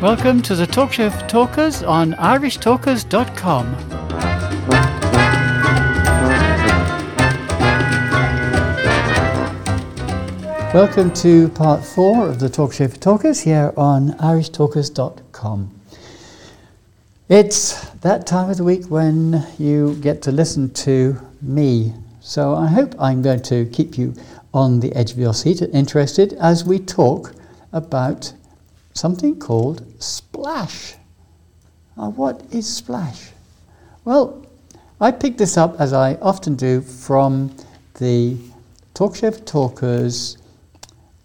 Welcome to the Talk Show for Talkers on irishtalkers.com. Welcome to part four of the Talk Show for Talkers here on irishtalkers.com. It's that time of the week when you get to listen to me. So I hope I'm going to keep you on the edge of your seat and interested as we talk about something called splash. Now, what is splash? Well, I picked this up as I often do from the Talk Show for Talkers,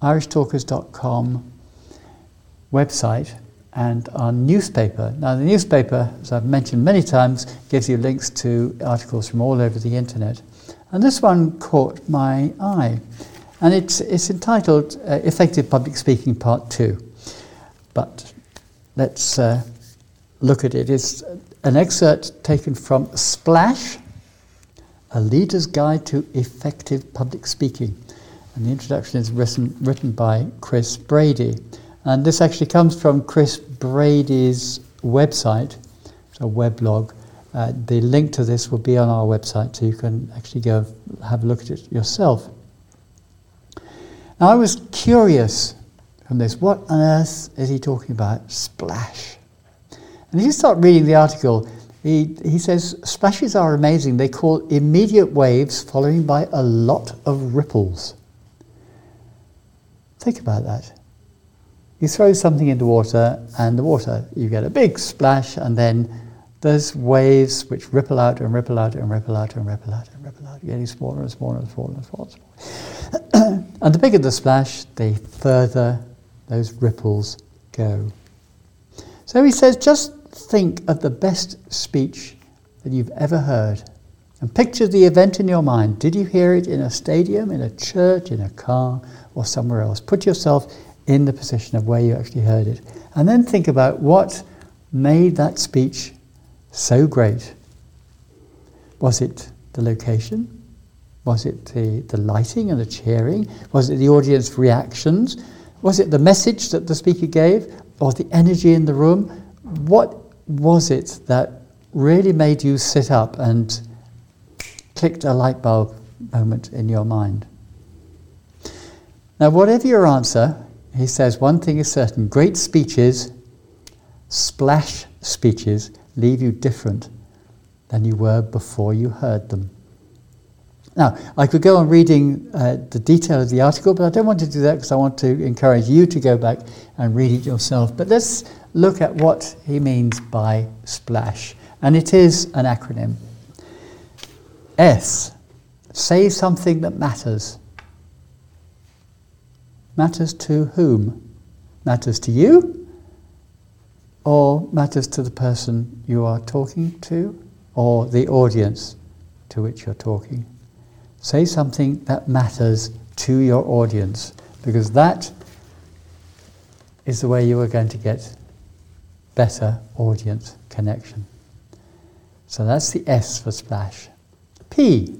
irishtalkers.com website and our newspaper. Now, the newspaper, as I've mentioned many times, gives you links to articles from all over the internet. And this one caught my eye. And it's, it's entitled uh, Effective Public Speaking Part 2. But let's uh, look at it. It's an excerpt taken from Splash, A Leader's Guide to Effective Public Speaking. And the introduction is written, written by Chris Brady. And this actually comes from Chris Brady's website, a weblog. Uh, the link to this will be on our website, so you can actually go have a look at it yourself. Now, I was curious from this what on earth is he talking about? Splash. And if you start reading the article, he, he says splashes are amazing. They call immediate waves following by a lot of ripples. Think about that. You throw something into water, and the water, you get a big splash, and then there's waves which ripple out and ripple out and ripple out and ripple out and ripple out, getting smaller and smaller and smaller and smaller. And, smaller. and the bigger the splash, the further those ripples go. So he says, just think of the best speech that you've ever heard and picture the event in your mind. Did you hear it in a stadium, in a church, in a car, or somewhere else? Put yourself in the position of where you actually heard it. And then think about what made that speech so great. Was it the location? Was it the, the lighting and the cheering? Was it the audience reactions? Was it the message that the speaker gave? Or the energy in the room? What was it that really made you sit up and clicked a light bulb moment in your mind? Now, whatever your answer, he says one thing is certain great speeches, splash speeches, leave you different than you were before you heard them. Now, I could go on reading uh, the detail of the article, but I don't want to do that because I want to encourage you to go back and read it yourself. But let's look at what he means by splash. And it is an acronym S, say something that matters. Matters to whom? Matters to you? Or matters to the person you are talking to? Or the audience to which you're talking? Say something that matters to your audience, because that is the way you are going to get better audience connection. So that's the S for splash. P.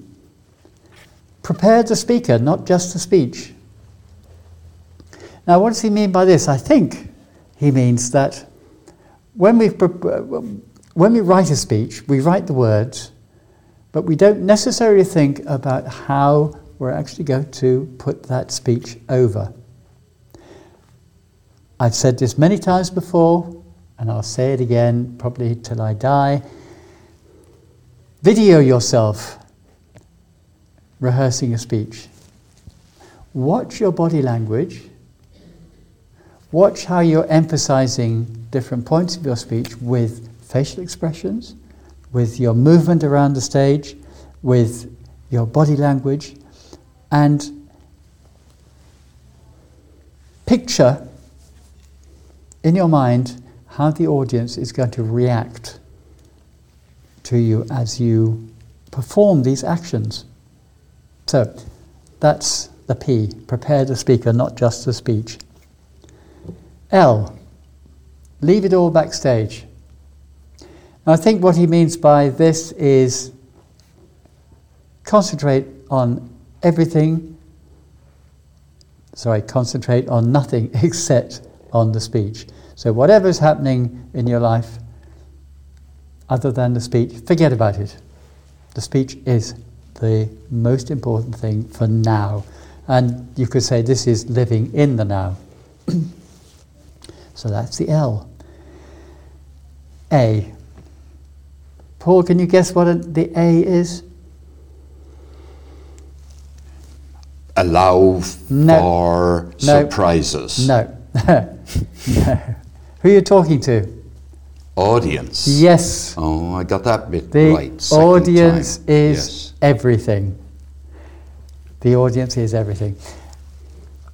Prepare the speaker, not just the speech. Now, what does he mean by this? I think he means that when we, when we write a speech, we write the words, but we don't necessarily think about how we're actually going to put that speech over. I've said this many times before, and I'll say it again probably till I die. Video yourself rehearsing a speech. Watch your body language Watch how you're emphasizing different points of your speech with facial expressions, with your movement around the stage, with your body language, and picture in your mind how the audience is going to react to you as you perform these actions. So that's the P prepare the speaker, not just the speech. L, leave it all backstage. Now, I think what he means by this is concentrate on everything, sorry, concentrate on nothing except on the speech. So, whatever's happening in your life, other than the speech, forget about it. The speech is the most important thing for now. And you could say this is living in the now. so that's the L. A. Paul, can you guess what the A is? Allow No. for No. surprises. No. no. Who are you talking to? Audience. Yes. Oh, I got that bit The right. second audience time. is Yes. everything. The audience is everything.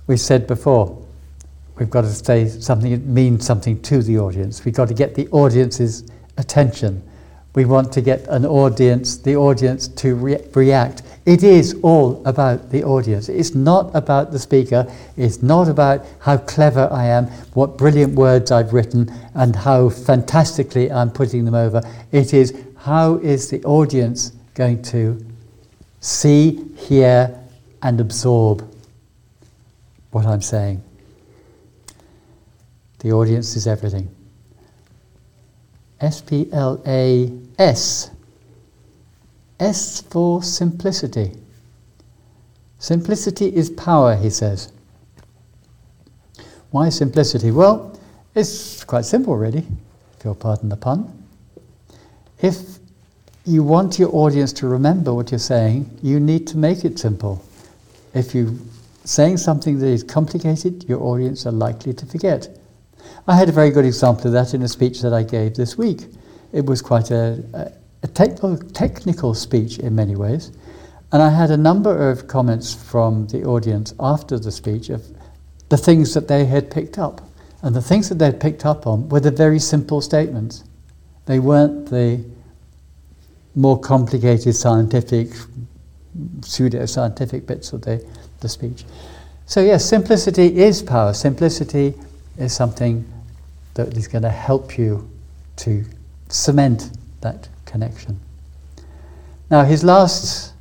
We said before, we've got to say something that means something to the audience. We've got to get the audience's attention. We want to get an audience, the audience to re- react. It is all about the audience. It's not about the speaker. It's not about how clever I am, what brilliant words I've written, and how fantastically I'm putting them over. It is how is the audience going to see, hear, and absorb what I'm saying. The audience is everything. S P L A S. S for simplicity. Simplicity is power, he says. Why simplicity? Well, it's quite simple, really, if you'll pardon the pun. If you want your audience to remember what you're saying, you need to make it simple. If you're saying something that is complicated, your audience are likely to forget. I had a very good example of that in a speech that I gave this week. It was quite a, a, technical, technical speech in many ways, and I had a number of comments from the audience after the speech of the things that they had picked up. And the things that they had picked up on were the very simple statements. They weren't the more complicated scientific, pseudo scientific bits of the, the speech. So, yes, simplicity is power. Simplicity is something that is going to help you to cement that connection. Now, his last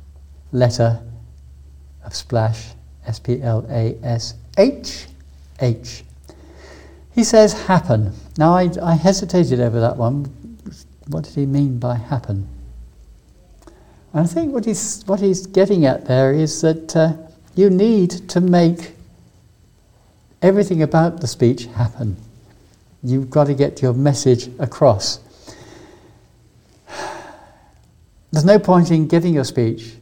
letter of splash, S P L A S H, H, he says happen. Now, I, I hesitated over that one. What did he mean by happen? And I think what he's, what he's getting at there is that uh, you need to make everything about the speech happen. You've got to get your message across. There's no point in giving your speech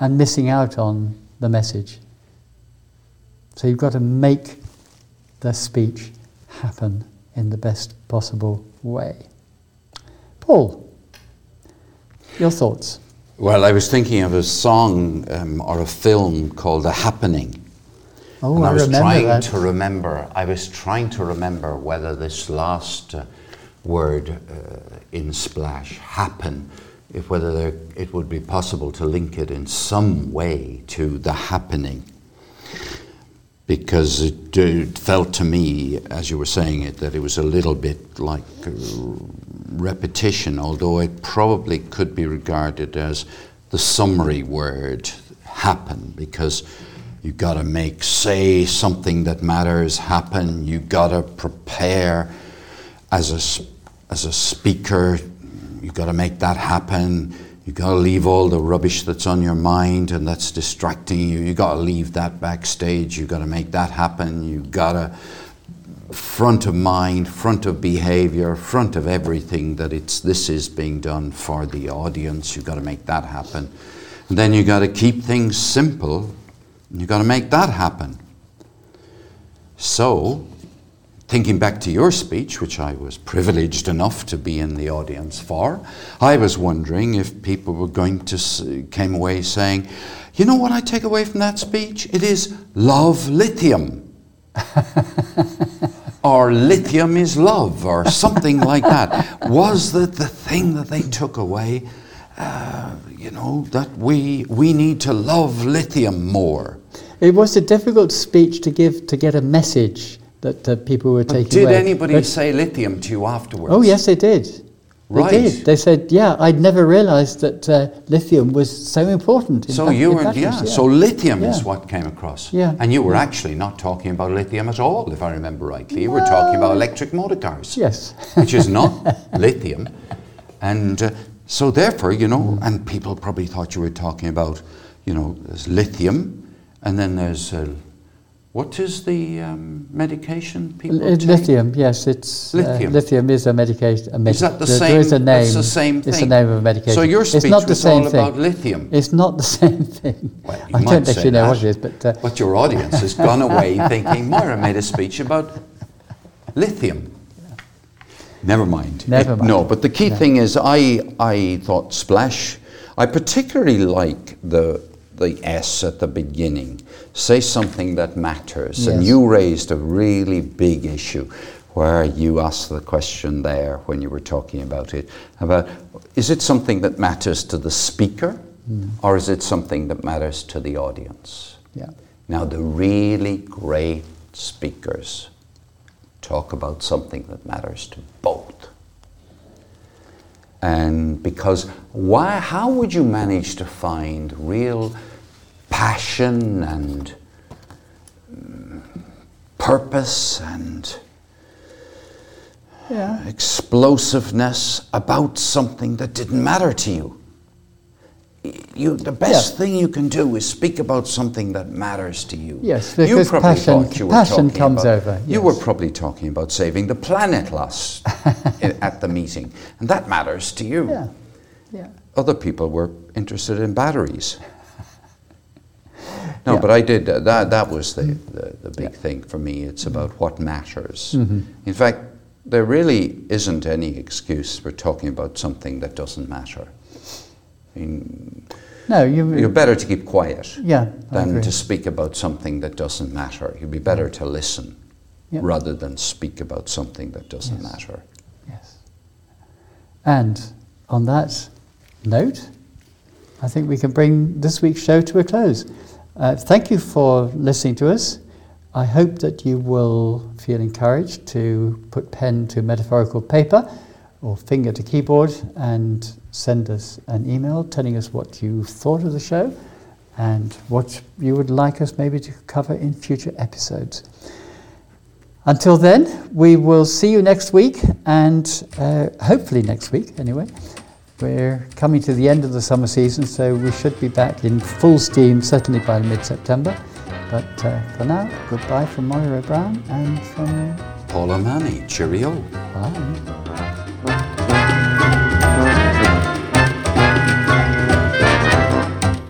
and missing out on the message. So you've got to make the speech happen in the best possible way. Paul, your thoughts? Well, I was thinking of a song um, or a film called The Happening. Oh, and I, I, was trying that. to remember. I was trying to remember whether this last uh, word uh, in splash, happen, if whether there, it would be possible to link it in some way to the happening. Because it, it felt to me, as you were saying it, that it was a little bit like uh, repetition, although it probably could be regarded as the summary word, happen, because you got to make say something that matters happen. You got to prepare as a as a speaker. You got to make that happen. You got to leave all the rubbish that's on your mind and that's distracting you. You got to leave that backstage. You got to make that happen. You got to front of mind, front of behavior, front of everything that it's this is being done for the audience. You've got to make that happen. And then you've got to keep things simple. You got to make that happen. So, thinking back to your speech, which I was privileged enough to be in the audience for, I was wondering if people were going to came away saying, "You know what I take away from that speech? It is love lithium." or lithium is love, or something like that. Was that the thing that they took away? Uh, you know, that we, we need to love lithium more. It was a difficult speech to give to get a message that uh, people were But taking did away. anybody But- say lithium to you afterwards? Oh yes, they did. They did. They said, yeah, I'd never realised that uh, lithium was so important. In So you were, batteries, yeah, So lithium is what came across. Yeah. And you were actually not talking about lithium at all, if I remember rightly. You were talking about electric motor cars, Yes. which is not lithium. And uh, so therefore, you know, and people probably thought you were talking about, you know, lithium, and then there's, uh, what is the um, medication people L- take? lithium, yes, it's uh, Lithium. lithium is a medication. A med- Is that the there- same? There is a name. That's the same thing. It's the name of a medication. So your speech it's not the was same all thing. about lithium. It's not the same thing. Well, you I might don't actually know what it is, but uh, But your audience has gone away thinking Moira made a speech about lithium. Never mind. Never It- mind. no, but the key No. thing is, I I thought splash. I particularly like the the S at the beginning. Say something that matters, and you raised a really big issue where you asked the question there when you were talking about it about is it something that matters to the speaker mm. or is it something that matters to the audience? yeah, Now, the really great speakers talk about something that matters to both. And because why, how would you manage to find real passion and mm, purpose and yeah, explosiveness about something that didn't matter to you? You, the best Yeah. thing you can do is speak about something that matters to you. Yes, you because probably passion- you passion comes about- over, You were probably talking about saving the planet last at the meeting, and that matters to you. yeah, yeah. Other people were interested in batteries. No, Yeah. but I did. Uh, that that was the, the, the big thing for me. It's about what matters. Mm-hmm. In fact, there really isn't any excuse for talking about something that doesn't matter. I mean, No, you. you're better to keep quiet yeah, than to speak about something that doesn't matter. You'd be better to listen Yeah. rather than speak about something that doesn't Yes. matter. Yes. And on that note, I think we can bring this week's show to a close. Uh, thank you for listening to us. I hope that you will feel encouraged to put pen to metaphorical paper or finger to keyboard and send us an email telling us what you thought of the show and what you would like us maybe to cover in future episodes. Until then, we will see you next week, and uh, hopefully next week anyway. We're coming to the end of the summer season, so we should be back in full steam certainly by mid September. But uh, for now, goodbye from Moira Brown and from Paul O'Mahony, cheerio. Bye.